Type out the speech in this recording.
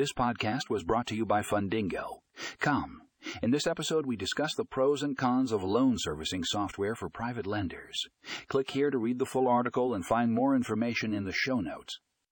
This podcast was brought to you by Fundingo. Come. In this episode, we discuss the pros and cons of loan servicing software for private lenders. Click here to read the full article and find more information in the show notes.